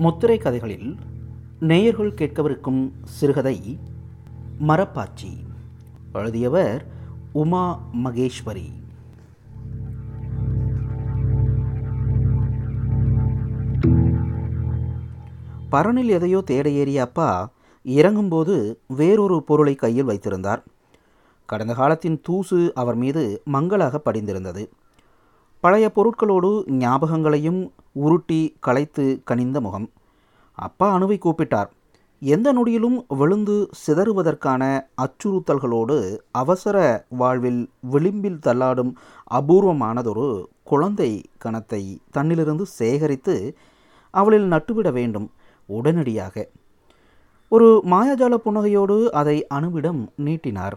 முத்திரை கதைகளில் நேயர்கள் கேட்கவிருக்கும் சிறுகதை மரப்பாச்சி. எழுதியவர் உமா மகேஸ்வரி. பரனில் எதையோ தேட ஏறிய அப்பா இறங்கும்போது வேறொரு பொருளை கையில் வைத்திருந்தார். கடந்த காலத்தின் தூசு அவர் மீது மங்களாக படிந்திருந்தது. பழைய பொருட்களோடு ஞாபகங்களையும் உருட்டி களைத்து கனிந்த முகம். அப்பா அணுவை கூப்பிட்டார். எந்த நொடியிலும் விழுந்து சிதறுவதற்கான அச்சுறுத்தல்களோடு அவசர வாழ்வில் விளிம்பில் தள்ளாடும் அபூர்வமானதொரு குழந்தை கணத்தை தன்னிலிருந்து சேகரித்து அவளில் நட்டுவிட வேண்டும் உடனடியாக. ஒரு மாயாஜால புன்னகையோடு அதை அணுவிடம் நீட்டினார்.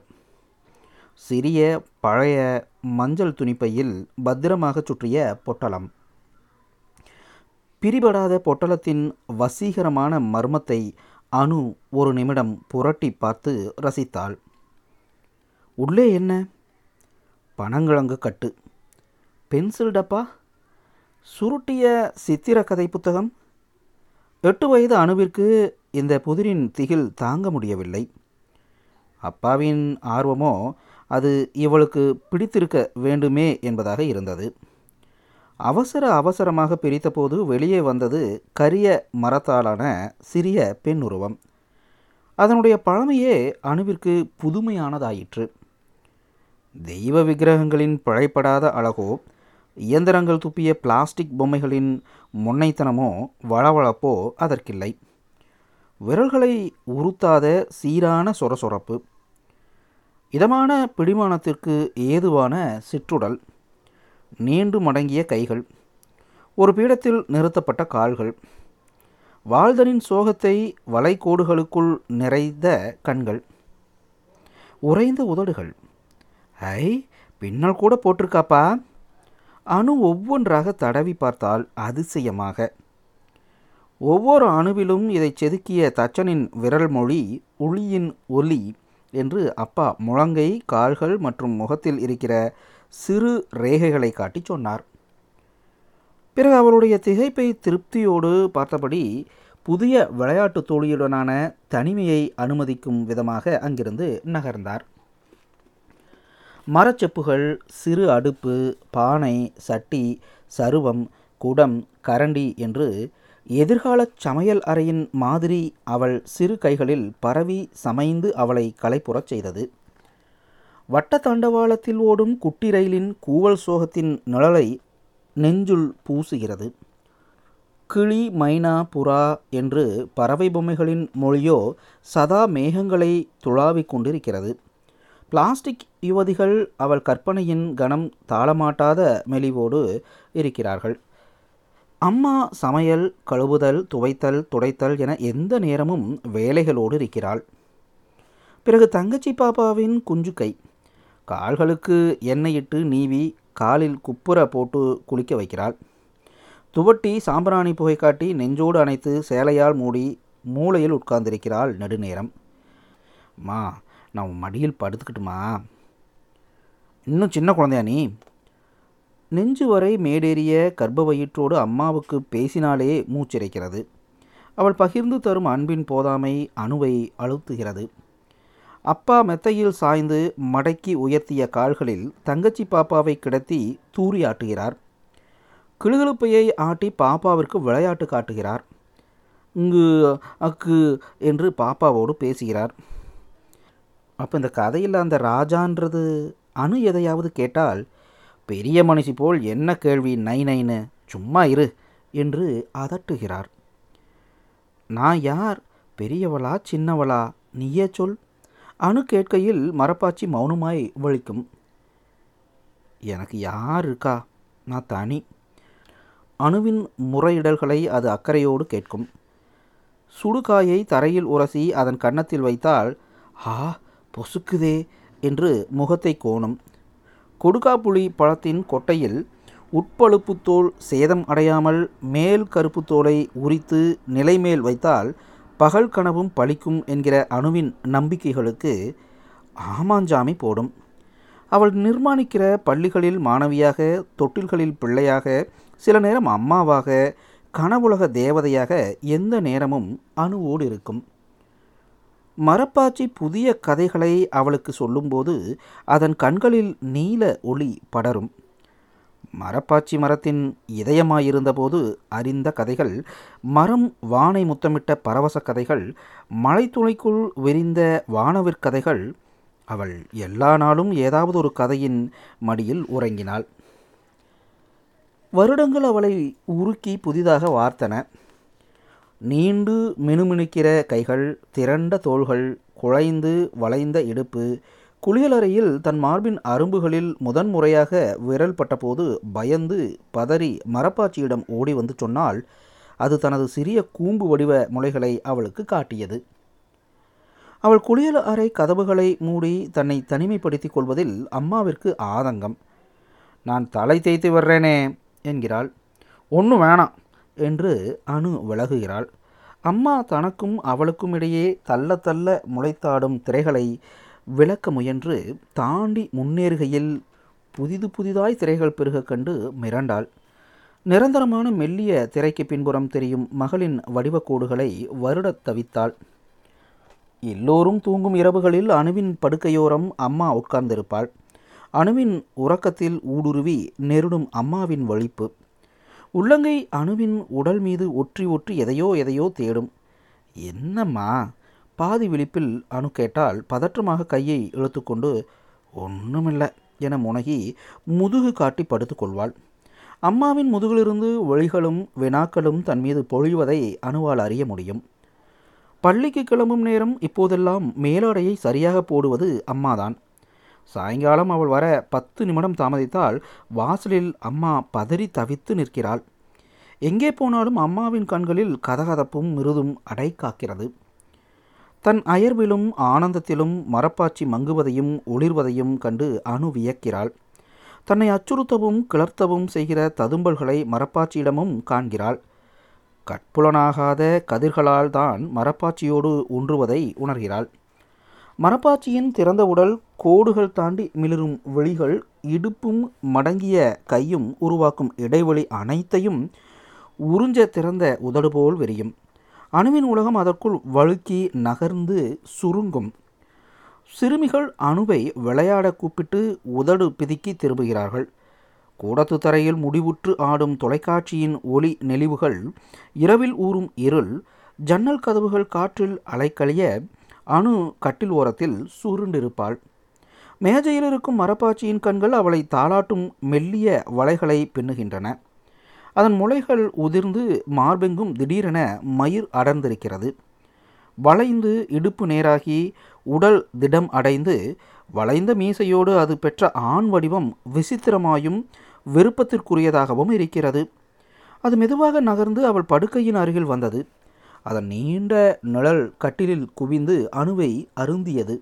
சிறிய பழைய மஞ்சள் துணிப்பையில் பத்திரமாக சுற்றிய பொட்டலம். பிரிபடாத பொட்டலத்தின் வசீகரமான மர்மத்தை அணு ஒரு நிமிடம் புரட்டி பார்த்து ரசித்தாள். உள்ளே என்ன? பனங்கிழங்கு கட்டு. பென்சில் டப்பா? சுருட்டிய சித்திரக்கதை புத்தகம்? எட்டு வயது அணுவிற்கு இந்த புதிரின் திகில் தாங்க முடியவில்லை. அப்பாவின் ஆர்வமோ அது இவளுக்கு பிடித்திருக்க வேண்டுமே என்பதாக இருந்தது. அவசர அவசரமாக பிரித்தபோது வெளியே வந்தது கரிய மரத்தாலான சிறிய பெண் உருவம். அதனுடைய பழமையே அணுவிற்கு புதுமையானதாயிற்று. தெய்வ விக்கிரகங்களின் பிழைப்படாத அழகோ இயந்திரங்கள் துப்பிய பிளாஸ்டிக் பொம்மைகளின் முன்னைத்தனமோ வளவளப்போ அதற்கில்லை. விரல்களை உறுத்தாத சீரான சொரசொரப்பு. இதமான பிடிமானத்திற்கு ஏதுவான சிற்றுடல். நீண்டு மடங்கிய கைகள் ஒரு பீடத்தில் நிறுத்தப்பட்ட கால்கள் வாழ்தனின் சோகத்தை வளைகோடுகளுக்குள் நிறைந்த கண்கள் உறைந்த உதடுகள். ஐ பின்னல் கூட போட்டிருக்காப்பா? அணு ஒவ்வொன்றாக தடவி பார்த்தால் அதிசயமாக. ஒவ்வொரு அணுவிலும் இதை செதுக்கிய தச்சனின் விரல் மொழி ஒளியின் ஒலி என்று அப்பா முழங்கை கால்கள் மற்றும் முகத்தில் இருக்கிற சிறு ரேகைகளை காட்டி சொன்னார். பிறகு அவருடைய திகைப்பை திருப்தியோடு பார்த்தபடி புதிய விளையாட்டு தோழியுடனான தனிமையை அனுமதிக்கும் விதமாக அங்கிருந்து நகர்ந்தார். மரச்செப்புகள் சிறு அடுப்பு பானை சட்டி சருவம் குடம் கரண்டி என்று எதிர்கால சமையல் அறையின் மாதிரி அவள் சிறு கைகளில் பரவி சமைந்து அவளை களைப்புறச் செய்தது. வட்ட தண்டவாளத்தில் ஓடும் குட்டி ரயிலின் கூவல் சோகத்தின் நிழலை நெஞ்சுள் பூசுகிறது. கிளி மைனா புறா என்று பறவை பொம்மைகளின் மொழியோ சதா மேகங்களை துளாவிக் கொண்டிருக்கிறது. பிளாஸ்டிக் யுவதிகள் அவள் கற்பனையின் கணம் தாளமாட்டாத மெலிவோடு இருக்கிறார்கள். அம்மா சமையல் கழுவுதல் துவைத்தல் துடைத்தல் என எந்த நேரமும் வேலைகளோடு இருக்கிறாள். பிறகு தங்கச்சி பாப்பாவின் குஞ்சு கால்களுக்கு எண்ணெய் இட்டு நீவி காலில் குப்புற போட்டு குளிக்க வைக்கிறாள். துவட்டி சாம்பிராணி புகை காட்டி நெஞ்சோடு அணைத்து சேலையால் மூடி மூளையில் உட்கார்ந்திருக்கிறாள் நெடுநேரம். மா நான் மடியில் படுத்துக்கிட்டுமா? இன்னும் சின்ன குழந்தையா நீ? நெஞ்சு வரை மேடேறிய கர்ப்ப வயிற்றோடு அம்மாவுக்கு பேசினாலே மூச்சிறைக்கிறது. அவள் பகிர்ந்து தரும் அன்பின் போதாமை அணுவை அழுத்துகிறது. அப்பா மெத்தையில் சாய்ந்து மடக்கி உயர்த்திய கால்களில் தங்கச்சி பாப்பாவை கிடத்தி தூரி ஆட்டுகிறார். கிளுகிழுப்பையை ஆட்டி பாப்பாவிற்கு விளையாட்டு காட்டுகிறார். இங்கு அக்கு என்று பாப்பாவோடு பேசுகிறார். அப்போ இந்த கதையில் அந்த ராஜான்றது அணு எதையாவது கேட்டால் பெரிய மனுஷி போல் என்ன கேள்வி நை நைன்னு சும்மா இரு என்று அதட்டுகிறார். நான் யார்? பெரியவளா சின்னவளா நீயே சொல். அணு கேட்கையில் மரப்பாச்சி மௌனமாய் வலிக்கும் எனக்கு யார் இருக்கா? நான் தனி. அணுவின் முறையிடல்களை அது அக்கறையோடு கேட்கும். சுடுகாயை தரையில் உரசி அதன் கன்னத்தில் வைத்தால் ஆ பொசுக்குதே என்று முகத்தை கோணும். கொடுக்காப்புளி பழத்தின் கொட்டையில் உட்பழுப்பு தோல் சேதம் அடையாமல் மேல் கருப்பு தோலை உரித்து நிலைமேல் வைத்தால் பகல் கனவும் பழிக்கும் என்கிற அணுவின் நம்பிக்கைகளுக்கு ஆமாஞ்சாமி போடும். அவள் நிர்மாணிக்கிற பள்ளிகளில் மாணவியாக தொட்டில்களில் பிள்ளையாக சில நேரம் அம்மாவாக கனவுலக தேவதையாக எந்த நேரமும் அணுவோடு இருக்கும். மரப்பாச்சி புதிய கதைகளை அவளுக்கு சொல்லும்போது அதன் கண்களில் நீல ஒளி படரும். மரப்பாச்சி மரத்தின் இதயமாயிருந்தபோது அறிந்த கதைகள் மரம் வானை முத்தமிட்ட பரவச கதைகள் மலைத்துளைக்குள் விரிந்த வானவிற்கதைகள் அவள் எல்லா நாளும் ஏதாவது ஒரு கதையின் மடியில் உறங்கினாள். வருடங்கள் அவளை உருக்கி புதிதாக வார்த்தன. நீண்டு மினுமினுக்கிற கைகள் திரண்ட தோள்கள் குழைந்து வளைந்த இடுப்பு குளியலறையில் தன் மார்பின் அரும்புகளில் முதன்முறையாக விரல் பட்டபோது பயந்து பதறி மரப்பாச்சியிடம் ஓடி வந்து சொன்னால் அது தனது சிறிய கூம்பு வடிவ முளைகளை அவளுக்கு காட்டியது. அவள் குளியல் அறை கதவுகளை மூடி தன்னை தனிமைப்படுத்திக் கொள்வதில் அம்மாவிற்கு ஆதங்கம். நான் தலை தேய்த்து வர்றேனே என்கிறாள். ஒன்றும் வேணாம் என்று அணு விலகுகிறாள். அம்மா தனக்கும் அவளுக்கும் இடையே தள்ள தள்ள முளைத்தாடும் திரைகளை விளக்க முயன்று தாண்டி முன்னேறுகையில் புதிது புதிதாய் திரைகள் பெருக கண்டு மிரண்டாள். நிரந்தரமான மெல்லிய திரைக்கு பின்புறம் தெரியும் மகளின் வடிவக்கோடுகளை வருடத் தவித்தாள். எல்லோரும் தூங்கும் இரவுகளில் அணுவின் படுக்கையோரம் அம்மா உட்கார்ந்திருப்பாள். அணுவின் உறக்கத்தில் ஊடுருவி நெருடும் அம்மாவின் வலிப்பு. உள்ளங்கை அணுவின் உடல் மீது ஒற்றி ஒற்றி எதையோ எதையோ தேடும். என்னம்மா? பாதி விழிப்பில் அணு கேட்டால் பதற்றமாக கையை இழுத்துக்கொண்டு ஒன்றுமில்லை என முனகி முதுகு காட்டி படுத்துக்கொள்வாள் அம்மாவின் முதுகிலிருந்து ஒளிகளும் வினாக்களும் தன் மீது பொழிவதை அணுவால் அறிய முடியும். பள்ளிக்கு கிளம்பும் நேரம் இப்போதெல்லாம் மேலாடையை சரியாக போடுவது அம்மாதான். சாயங்காலம் அவள் வர பத்து நிமிடம் தாமதித்தால் வாசலில் அம்மா பதறி தவித்து நிற்கிறாள். எங்கே போனாலும் அம்மாவின் கண்களில் கதகதப்பும் மிருதும் அடை காக்கிறது. தன் அயர்விலும் ஆனந்தத்திலும் மரப்பாச்சி மங்குவதையும் ஒளிர்வதையும் கண்டு அணு வியக்கிறாள். தன்னை அச்சுறுத்தவும் கிளர்த்தவும் செய்கிற ததும்பல்களை மரப்பாச்சியிடமும் காண்கிறாள். கட்புலனாகாத கதிர்களால் தான் மரப்பாச்சியோடு ஒன்றுவதை உணர்கிறாள். மரப்பாச்சியின் திறந்த உடல் கோடுகள் தாண்டி மிளிரும் விழிகள் இடுப்பும் மடங்கிய கையும் உருவாக்கும் இடைவெளி அனைத்தையும் உறிஞ்ச திறந்த உதடு போல் விரியும். அணுவின் உலகம் அதற்குள் வழுக்கி நகர்ந்து சுருங்கும். சிறுமிகள் அணுவை விளையாட கூப்பிட்டு உதடு பிதுக்கி திரும்புகிறார்கள். கூடத்து தரையில் முடிவுற்று ஆடும் தொலைக்காட்சியின் ஒளி நெளிவுகள் இரவில் ஊறும் இருள் ஜன்னல் கதவுகள் காற்றில் அலைக்கழிய அணு கட்டில் ஓரத்தில் சுருண்டிருப்பாள். மேஜையில் இருக்கும் மரப்பாச்சியின் கண்கள் அவளை தாளாட்டும் மெல்லிய வலைகளை பின்னுகின்றன. அதன் முளைகள் உதிர்ந்து மார்பெங்கும் திடீரென மயிர் அடர்ந்திருக்கிறது. வளைந்து இடுப்பு நேராகி உடல் திடம் அடைந்து வளைந்த மீசையோடு அது பெற்ற ஆண் வடிவம் விசித்திரமாயும் விருப்பத்திற்குரியதாகவும் இருக்கிறது. அது மெதுவாக நகர்ந்து அவள் படுக்கையின் அருகில் வந்தது. அதன் நீண்ட நிழல் கட்டிலில் குவிந்து அணுவை அருந்தியது.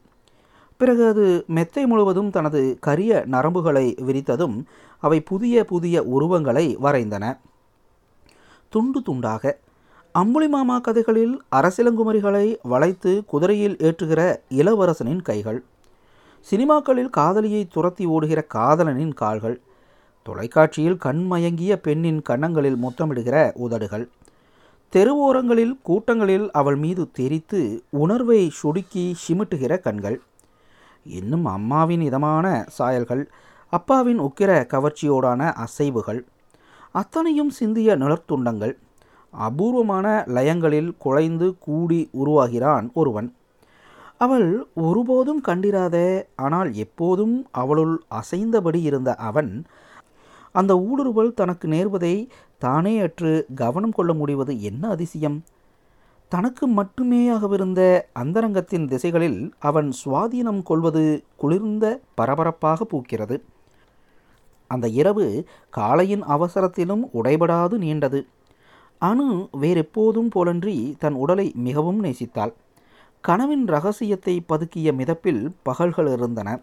பிறகு அது மெத்தை முழுவதும் தனது கரிய நரம்புகளை விரித்ததும் அவை புதிய புதிய உருவங்களை வரைந்தன. துண்டு துண்டாக அம்புலிமாமா கதைகளில் அரசிலங்குமரிகளை வளைத்து குதிரையில் ஏற்றுகிற இளவரசனின் கைகள் சினிமாக்களில் காதலியை துரத்தி ஓடுகிற காதலனின் கால்கள் தொலைக்காட்சியில் கண்மயங்கிய பெண்ணின் கன்னங்களில் முத்தமிடுகிற உதடுகள் தெருவோரங்களில் கூட்டங்களில் அவள் மீது தெரித்து உணர்வை சுடுக்கி சிமிட்டுகிற கண்கள் இன்னும் அம்மாவின் இதமான சாயல்கள் அப்பாவின் உக்கிர கவர்ச்சியோடான அசைவுகள் அத்தனையும் சிந்திய நிலத்துண்டங்கள் அபூர்வமான லயங்களில் குழைந்து கூடி உருவாகிறான் ஒருவன். அவள் ஒருபோதும் கண்டிராத ஆனால் எப்போதும் அவளுள் அசைந்தபடி இருந்த அவன் அந்த ஊடுருவல் தனக்கு நேர்வதை தானே அற்று கவனம் கொள்ள முடிவது என்ன அதிசயம்? தனக்கு மட்டுமேயாகவிருந்த அந்தரங்கத்தின் திசைகளில் அவன் சுவாதீனம் கொள்வது குளிர்ந்த பரபரப்பாக பூக்கிறது. அந்த இரவு காலையின் அவசரத்திலும் உடைபடாது நீண்டது. அணு வேறெப்போதும் போலன்றி தன் உடலை மிகவும் நேசித்தாள். கனவின் ரகசியத்தை பதுக்கிய மிதப்பில் பகல்கள் இருந்தன.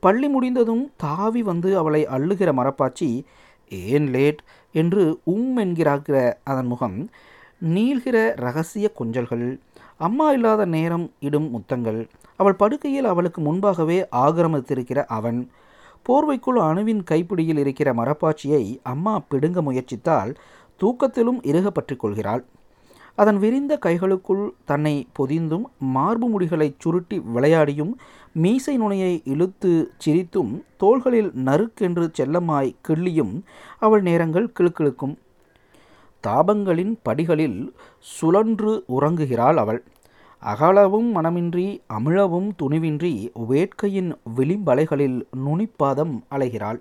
பள்ளி முடிந்ததும் தாவி வந்து அவளை அள்ளுகிற மரப்பாச்சி ஏன் லேட்? என்று உம் என்கிறாக்கிற அதன் முகம் நீள்கிற ரகசிய கொஞ்சல்கள் அம்மா இல்லாத நேரம் இடும் முத்தங்கள். அவள் படுக்கையில் அவளுக்கு முன்பாகவே ஆக்கிரமித்திருக்கிற அவன். போர்வைக்குள் அணுவின் கைப்பிடியில் இருக்கிற மரப்பாச்சியை அம்மா பிடுங்க முயற்சித்தால் தூக்கத்திலும் இறுக கொள்கிறாள். அதன் விரிந்த கைகளுக்குள் தன்னை பொதிந்தும் மார்பு முடிகளைச் சுருட்டி விளையாடியும் மீசை நுனையை இழுத்து சிரித்தும் தோள்களில் நறுக்கென்று செல்லமாய் கிள்ளியும் அவள் நேரங்கள் கிளுக்கிழுக்கும் தாபங்களின் படிகளில் சுழன்று உறங்குகிறாள் அவள். அகலவும் மனமின்றி அமிழவும் துணிவின்றி வேட்கையின் விளிம்பலைகளில் நுனிப்பாதம் அலைகிறாள்.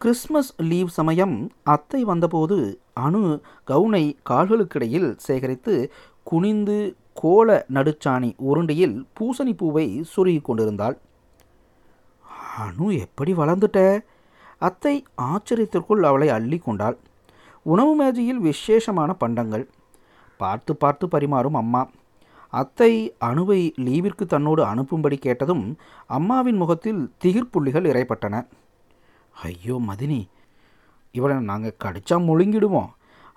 கிறிஸ்மஸ் லீவ் சமயம் அத்தை வந்தபோது அணு கவுனை கால்களுக்கிடையில் சேகரித்து குனிந்து கோல நடுச்சாணி உருண்டையில் பூசணி பூவை சுருகி கொண்டிருந்தாள். அணு எப்படி வளர்ந்துட்ட? அத்தை ஆச்சரியத்திற்குள் அவளை அள்ளி கொண்டாள். உணவு மேஜையில் விசேஷமான பண்டங்கள். பார்த்து பார்த்து பரிமாறும் அம்மா. அத்தை அணுவை லீவிற்கு தன்னோடு அனுப்பும்படி கேட்டதும் அம்மாவின் முகத்தில் திகிர்ப்புள்ளிகள் இறைப்பட்டன. ஐயோ மதினி இவளை நாங்கள் கடிச்சா முழுங்கிடுவோம்.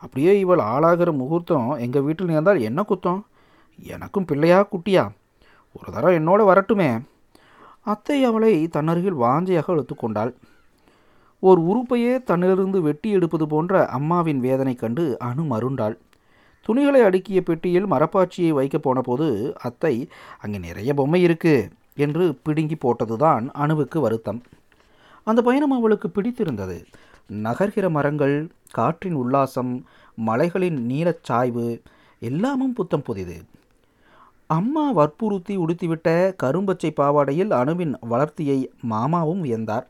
அப்படியே இவள் ஆளாகிற முகூர்த்தம் எங்கள் வீட்டில் நேர்ந்தால் என்ன குத்தம்? எனக்கும் பிள்ளையா குட்டியா? ஒரு தரம் என்னோட வரட்டுமே. அத்தை அவளை தன்னருகில் வாஞ்சையாக இழுத்துக்கொண்டாள். ஓர் உறுப்பையே தன்னிலிருந்து வெட்டி எடுப்பது போன்ற அம்மாவின் வேதனை கண்டு அணு மருண்டாள். துணிகளை அடுக்கிய பெட்டியில் மரப்பாச்சியை வைக்கப் போனபோது அத்தை அங்கே நிறைய பொம்மை இருக்கு என்று பிடுங்கி போட்டதுதான் அணுவுக்கு வருத்தம். அந்த பயணம் அவளுக்கு பிடித்திருந்தது. நகர்கிற மரங்கள் காற்றின் உல்லாசம் மலைகளின் நீலச் சாய்வு எல்லாமும் புத்தம் புதிது. அம்மா வற்புறுத்தி உடுத்திவிட்ட கரும்பச்சை பாவாடையில் அணுவின் வளர்த்தியை மாமாவும் வியந்தார்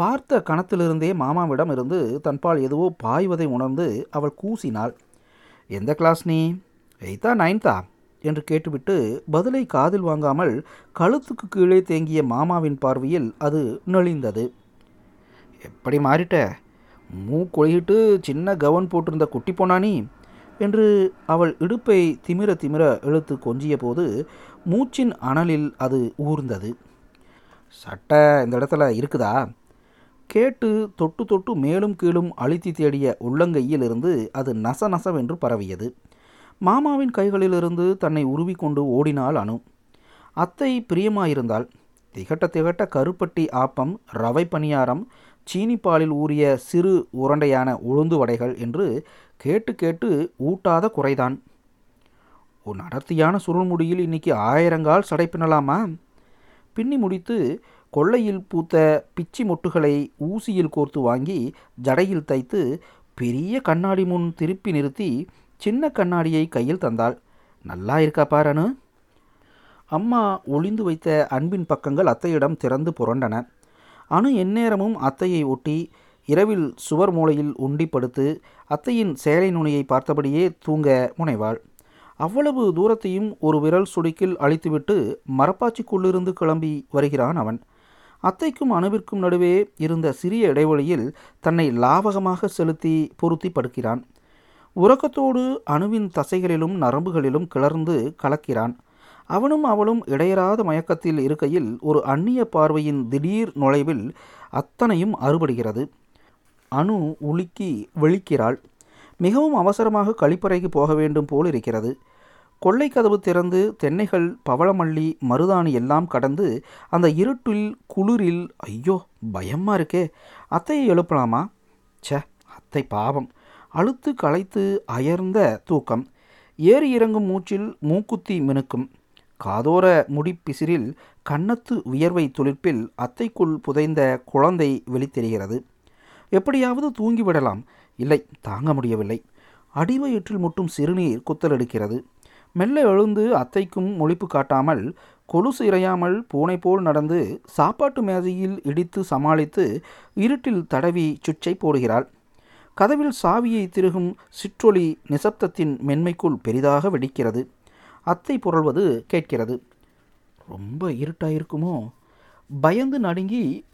பார்த்த கணத்திலிருந்தே மாமாவிடம் இருந்து தன்பால் எதுவோ பாய்வதை உணர்ந்து அவள் கூசினாள். எந்த கிளாஸ் நீ? எய்த்தா நைன்த்தா என்று கேட்டுவிட்டு பதிலை காதில் வாங்காமல் கழுத்துக்கு கீழே தேங்கிய மாமாவின் பார்வையில் அது நெளிந்தது. எப்படி மாறிட்ட? மூ கொழிகிட்டு சின்ன கவன் போட்டிருந்த குட்டி போனானி என்று அவள் இடுப்பை திமிர திமிர இழுத்து கொஞ்சிய போது மூச்சின் அனலில் அது ஊர்ந்தது. சட்டை இந்த இடத்துல இருக்குதா? கேட்டு தொட்டு தொட்டு மேலும் கீழும் அழுத்தி தேடிய உள்ளங்கையிலிருந்து அது நச நசவென்று பரவியது. மாமாவின் கைகளிலிருந்து தன்னை உருவி கொண்டு ஓடினாள் அணு அத்தை பிரியமாயிருந்தாள். திகட்ட திகட்ட கருப்பட்டி ஆப்பம் ரவை பணியாரம் சீனிப்பாலில் ஊறிய சிறு உருண்டையான உளுந்து வடைகள் என்று கேட்டு கேட்டு ஊட்டாத குறைதான். உன் அடர்த்தியான சுருள்முடியில் இன்னைக்கு ஆயிரங்கால் சடை பின்னலாமா பின்னி முடித்து கொள்ளையில் பூத்த பிச்சி மொட்டுகளை ஊசியில் கோர்த்து வாங்கி ஜடையில் தைத்து பெரிய கண்ணாடி முன் திருப்பி நிறுத்தி சின்ன கண்ணாடியை கையில் தந்தாள். நல்லா இருக்கா பாரனு அம்மா ஒளிந்து வைத்த அன்பின் பக்கங்கள் அத்தையிடம் திறந்து புரண்டன. அணு எந்நேரமும் அத்தையை ஒட்டி இரவில் சுவர் மூலையில் உண்டி படுத்து அத்தையின் சேலை நுனியை பார்த்தபடியே தூங்க முனைவாள். அவ்வளவு தூரத்தையும் ஒரு விரல் சுடுக்கில் அழித்துவிட்டு மரப்பாச்சிக்குள்ளிருந்து கிளம்பி வருகிறான் அவன். அத்தைக்கும் அணுவிற்கும் நடுவே இருந்த சிறிய இடைவெளியில் தன்னை லாவகமாக செலுத்தி பொருத்தி படுக்கிறான் உறக்கத்தோடு அணுவின் தசைகளிலும் நரம்புகளிலும் கிளர்ந்து கலக்கிறான். அவனும் அவளும் இடையராத மயக்கத்தில் இருக்கையில் ஒரு அந்நிய பார்வையின் திடீர் நுழைவில் அத்தனையும் அறுபடுகிறது. அணு உலுக்கி வெளிக்கிறாள் மிகவும் அவசரமாக கழிப்பறைக்கு போக வேண்டும் போல் இருக்கிறது கொள்ளைக்கதவு திறந்து தென்னைகள் பவளமல்லி மருதாணி எல்லாம் கடந்து அந்த இருட்டில் குளிரில் ஐயோ பயமா இருக்கே. அத்தையை எழுப்பலாமா? சே அத்தை பாவம். அழுத்து களைத்து அயர்ந்த தூக்கம். ஏறி இறங்கும் மூச்சில் மூக்குத்தி மினுக்கும். காதோர முடிப்பிசிறில் கன்னத்து உயர்வை துளிர்ப்பில் அத்தைக்குள் புதைந்த குழந்தை வெளித்தெரிகிறது. எப்படியாவது தூங்கிவிடலாம் இல்லை தாங்க முடியவில்லை. அடிவயிற்றில் முட்டும் சிறுநீர் குத்தலெடுக்கிறது மெல்ல எழுந்து அத்தைக்கும் மொழிப்பு காட்டாமல் கொலுசு இறையாமல் பூனை போல் நடந்து சாப்பாட்டு மேஜையில் இடித்து சமாளித்து இருட்டில் தடவி சுச்சை போடுகிறாள். கதவில் சாவியை திருகும் சிற்றொலி நிசப்தத்தின் மென்மைக்குள் பெரிதாக வெடிக்கிறது. அத்தை புரள்வது கேட்கிறது. ரொம்ப இருட்டாயிருக்குமோ? பயந்து நடுங்கி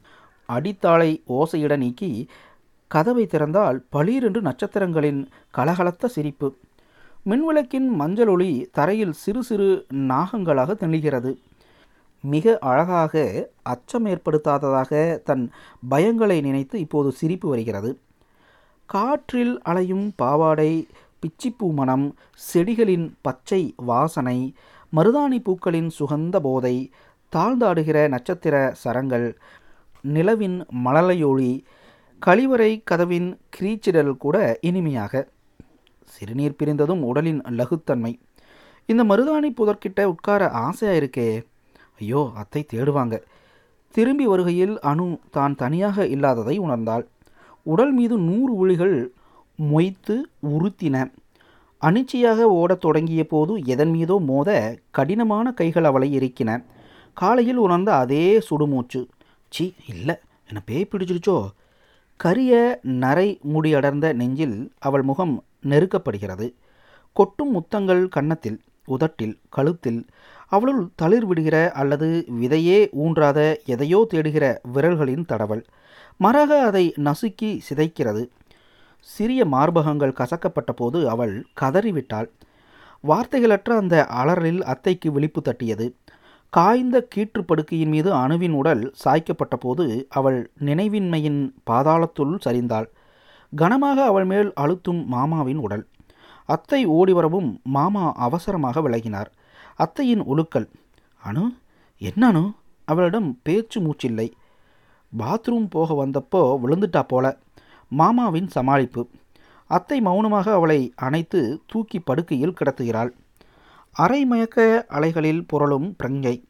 அடித்தாளை ஓசையிட நீக்கி கதவை திறந்தால் பளீரென்று நட்சத்திரங்களின் கலகலத்த சிரிப்பு. மின்விளக்கின் மஞ்சள் ஒளி தரையில் சிறு சிறு நாகங்களாக தெளிகிறது மிக அழகாக அச்சம் ஏற்படுத்தாததாக தன் பயங்களை நினைத்து இப்போது சிரிப்பு வருகிறது. காற்றில் அலையும் பாவாடை பிச்சிப்பூ மனம் செடிகளின் பச்சை வாசனை மருதாணி பூக்களின் சுகந்த போதை தாழ்ந்தாடுகிற நட்சத்திர சரங்கள் நிலவின் மழலையொளி கழிவறை கதவின் கிரீச்சிடல் கூட இனிமையாக. சிறுநீர் பிரிந்ததும் உடலின் லகுத்தன்மை. இந்த மருதாணி புதர்கிட்ட உட்கார ஆசையாக இருக்கே. ஐயோ அத்தை தேடுவாங்க. திரும்பி வருகையில் அணு தான் தனியாக இல்லாததை உணர்ந்தாள். உடல் மீது நூறு விழிகள் மொய்த்து உறுத்தின. அனிச்சையாக ஓடத் தொடங்கிய போது எதன் மீதோ மோத கடினமான கைகள் அவளை இறுக்கின. காலையில் உணர்ந்த அதே சுடுமூச்சு. சி இல்லை என்னை பேய் பிடிச்சிருச்சோ? கரிய நரை முடியடர்ந்த நெஞ்சில் அவள் முகம் நெருக்கப்படுகிறது. கொட்டும் முத்தங்கள் கன்னத்தில் உதட்டில் கழுத்தில் அவளுள் தளிர் விடுகிற அல்லது விதையே ஊன்றாத எதையோ தேடுகிற விரல்களின் தடவல். மரக அதை நசுக்கி சிதைக்கிறது. சிறிய மார்பகங்கள் கசக்கப்பட்ட போது அவள் கதறிவிட்டாள். வார்த்தைகளற்ற அந்த அலறலில் அத்தைக்கு விழிப்பு தட்டியது. காய்ந்த கீற்றுப்படுக்கையின் மீது அணுவின் உடல் சாய்க்கப்பட்ட போது அவள் நினைவின்மையின் பாதாளத்துள் சரிந்தாள். கனமாக அவள் மேல் அழுத்தும் மாமாவின் உடல். அத்தை ஓடிவரவும் மாமா அவசரமாக விலகினார். அத்தையின் உழுக்கல் அனு என்ன அனு? அவளிடம் பேச்சு மூச்சில்லை. பாத்ரூம் போக வந்தப்போ விழுந்துட்டா போல. மாமாவின் சமாளிப்பு. அத்தை மௌனமாக அவளை அணைத்து தூக்கி படுக்கையில் கிடத்துகிறாள். அரை மயக்க அலைகளில் புரளும் பிரங்கை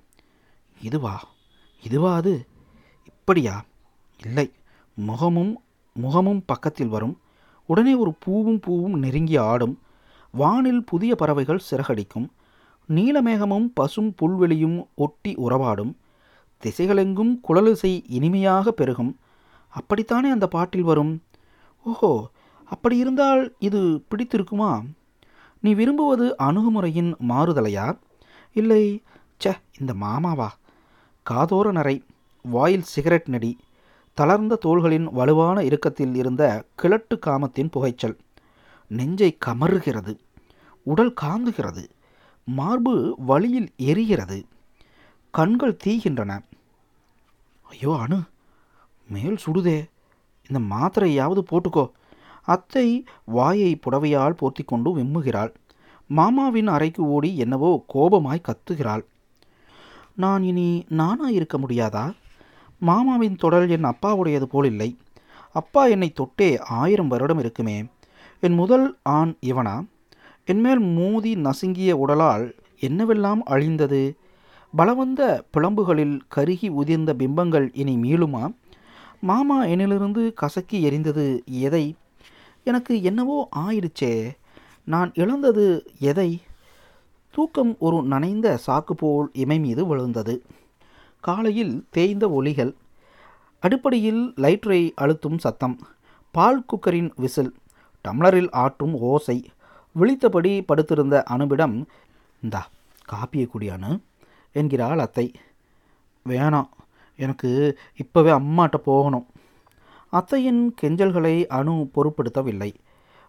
இதுவா? இதுவா அது? இப்படியா? இல்லை. முகமும் முகமும் பக்கத்தில் வரும். உடனே ஒரு பூவும் பூவும் நெருங்கி ஆடும். வானில் புதிய பறவைகள் சிறகடிக்கும். நீலமேகமும் பசும் புல்வெளியும் ஒட்டி உறவாடும். திசைகளெங்கும் குழலிசை இனிமையாக பெருகும். அப்படித்தானே அந்த பாட்டில் வரும்? ஓஹோ! அப்படி இருந்தால் இது பிடித்திருக்குமா? நீ விரும்புவது அணுகுமுறையின் மாறுதலையா? இல்லை. ச்ச இந்த மாமாவா? காதோர நரை வாயில் சிகரெட் நெடி தளர்ந்த தோள்களின் வலுவான இறுக்கத்தில் இருந்த கிழட்டு காமத்தின் புகைச்சல். நெஞ்சை கமறுகிறது உடல் காந்துகிறது மார்பு வழியில் எரிகிறது கண்கள் தீகின்றன. ஐயோ அணு மேல் சுடுதே. இந்த மாத்திரையாவது போட்டுக்கோ. அத்தை வாயை புடவையால் போர்த்தி கொண்டு விம்முகிறாள். மாமாவின் அறைக்கு ஓடி என்னவோ கோபமாய் கத்துகிறாள். நான் இனி நானா இருக்க முடியாதா? மாமாவின் தொடல் என் அப்பாவுடையது போல் இல்லை. அப்பா என்னை தொட்டே ஆயிரம் வருடம் இருக்குமே. என் முதல் ஆண் இவனா? என்மேல் மூதி நசுங்கிய உடலால் என்னவெல்லாம் அழிந்தது? பலவந்த பிளம்புகளில் கருகி உதிர்ந்த பிம்பங்கள் இனி மீளுமா? மாமா என்னிலிருந்து கசக்கி எரிந்தது எதை? எனக்கு என்னவோ ஆயிடுச்சே. நான் இழந்தது எதை? தூக்கம் ஒரு நனைந்த சாக்கு போல் இமை மீது விழுந்தது. காலையில் தேய்ந்த ஒலிகள் அடிப்படையில் லைட்ரை அழுத்தும் சத்தம் பால் குக்கரின் விசில் டம்ளரில் ஆற்றும் ஓசை விழித்தபடி படுத்திருந்த அனுபிடம் இந்தா காப்பியை குடியானு என்கிறாள் அத்தை. வேணாம் எனக்கு இப்போவே அம்மாட்ட போகணும். அத்தையின் கெஞ்சல்களை அணு பொருட்படுத்தவில்லை.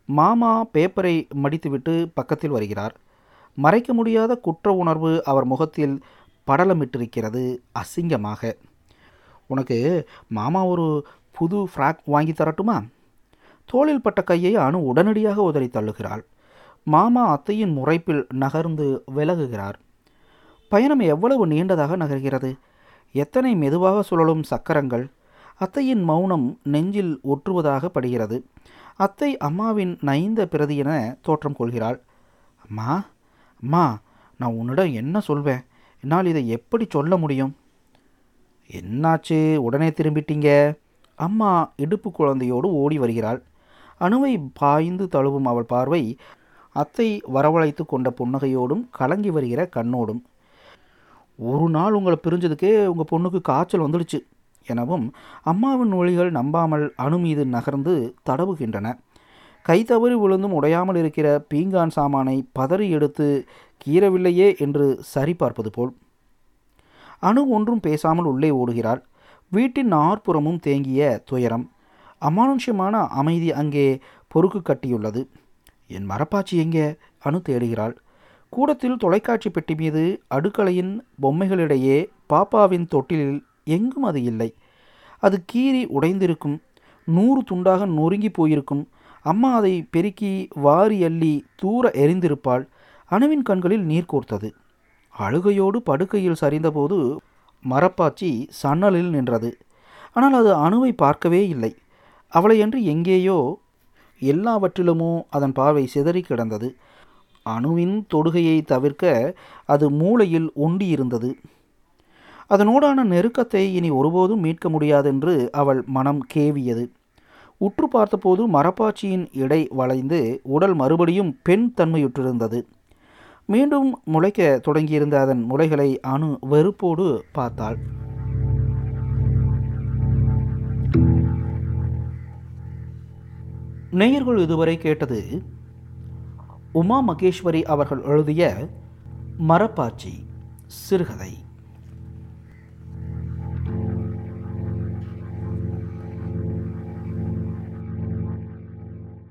மாமா பேப்பரை மடித்துவிட்டு பக்கத்தில் வருகிறார். மறைக்க முடியாத குற்ற உணர்வு அவர் முகத்தில் படலமிட்டிருக்கிறது அசிங்கமாக. உனக்கு மாமா ஒரு புது ஃப்ராக் வாங்கி தரட்டுமா? தோளில் பட்ட கையை அணு உடனடியாக உதறி தள்ளுகிறாள். மாமா அத்தையின் முறைப்பில் நகர்ந்து விலகுகிறார். பயணம் எவ்வளவு நீண்டதாக நகர்கிறது? எத்தனை மெதுவாக சுழலும் சக்கரங்கள்? அத்தையின் மௌனம் நெஞ்சில் ஒற்றுவதாக படுகிறது. அத்தை அம்மாவின் நைந்த பிரதி என தோற்றம் கொள்கிறாள். அம்மா அம்மா நான் உன்னிடம் என்ன சொல்வேன்? என்னால் இதை எப்படி சொல்ல முடியும்? என்னாச்சு? உடனே திரும்பிட்டீங்க? அம்மா இடுப்பு குழந்தையோடு ஓடி வருகிறாள். அணுவை பாய்ந்து தழுவும் அவள் பார்வை அத்தை வரவழைத்து கொண்ட புன்னகையோடும் கலங்கி வருகிற கண்ணோடும். ஒரு நாள் உங்களை பிரிஞ்சதுக்கே உங்கள் பொண்ணுக்கு காய்ச்சல் வந்துடுச்சு. எனவும் அம்மாவின் ஒளிகள் நம்பாமல் அணு மீது நகர்ந்து தடவுகின்றன. கை தவறி விழுந்தும் உடையாமல் இருக்கிற பீங்கான் சாமானை பதறி எடுத்து கீறவில்லையே என்று சரிபார்ப்பது போல். அணு ஒன்றும் பேசாமல் உள்ளே ஓடுகிறாள். வீட்டின் நாற்புறமும் தேங்கிய துயரம். அமானுஷ்யமான அமைதி அங்கே பொறுக்கு கட்டியுள்ளது. என் மரப்பாச்சி எங்கே? அணு தேடுகிறாள். கூடத்தில் தொலைக்காட்சி பெட்டி மீது அடுக்கலையின் பொம்மைகளிடையே பாப்பாவின் தொட்டிலில் எங்கும் அது இல்லை. அது கீறி உடைந்திருக்கும் நூறு துண்டாக நொறுங்கி போயிருக்கும். அம்மா அதை பெருக்கி வாரி அள்ளி தூர எரிந்திருப்பாள் அணுவின் கண்களில் நீர் கோர்த்தது. அழுகையோடு படுக்கையில் சரிந்தபோது மரப்பாச்சி சன்னலில் நின்றது. ஆனால் அது அணுவை பார்க்கவே இல்லை. அவளையன்று எங்கேயோ எல்லாவற்றிலுமோ அதன் பார்வை சிதறி கிடந்தது. அணுவின் தொடுகையை தவிர்க்க அது மூளையில் ஒண்டியிருந்தது. அதனோடான நெருக்கத்தை இனி ஒருபோதும் மீட்க முடியாதென்று அவள் மனம் கேவியது. உற்று பார்த்தபோது மரப்பாச்சியின் இடை வளைந்து உடல் மறுபடியும் பெண் தன்மையுற்றிருந்தது. மீண்டும் முளைக்க தொடங்கியிருந்த அதன் முளைகளை அணு வெறுப்போடு பார்த்தாள். நேயர்கள் இதுவரை கேட்டது உமா மகேஸ்வரி அவர்கள் எழுதிய மரப்பாச்சி சிறுகதை.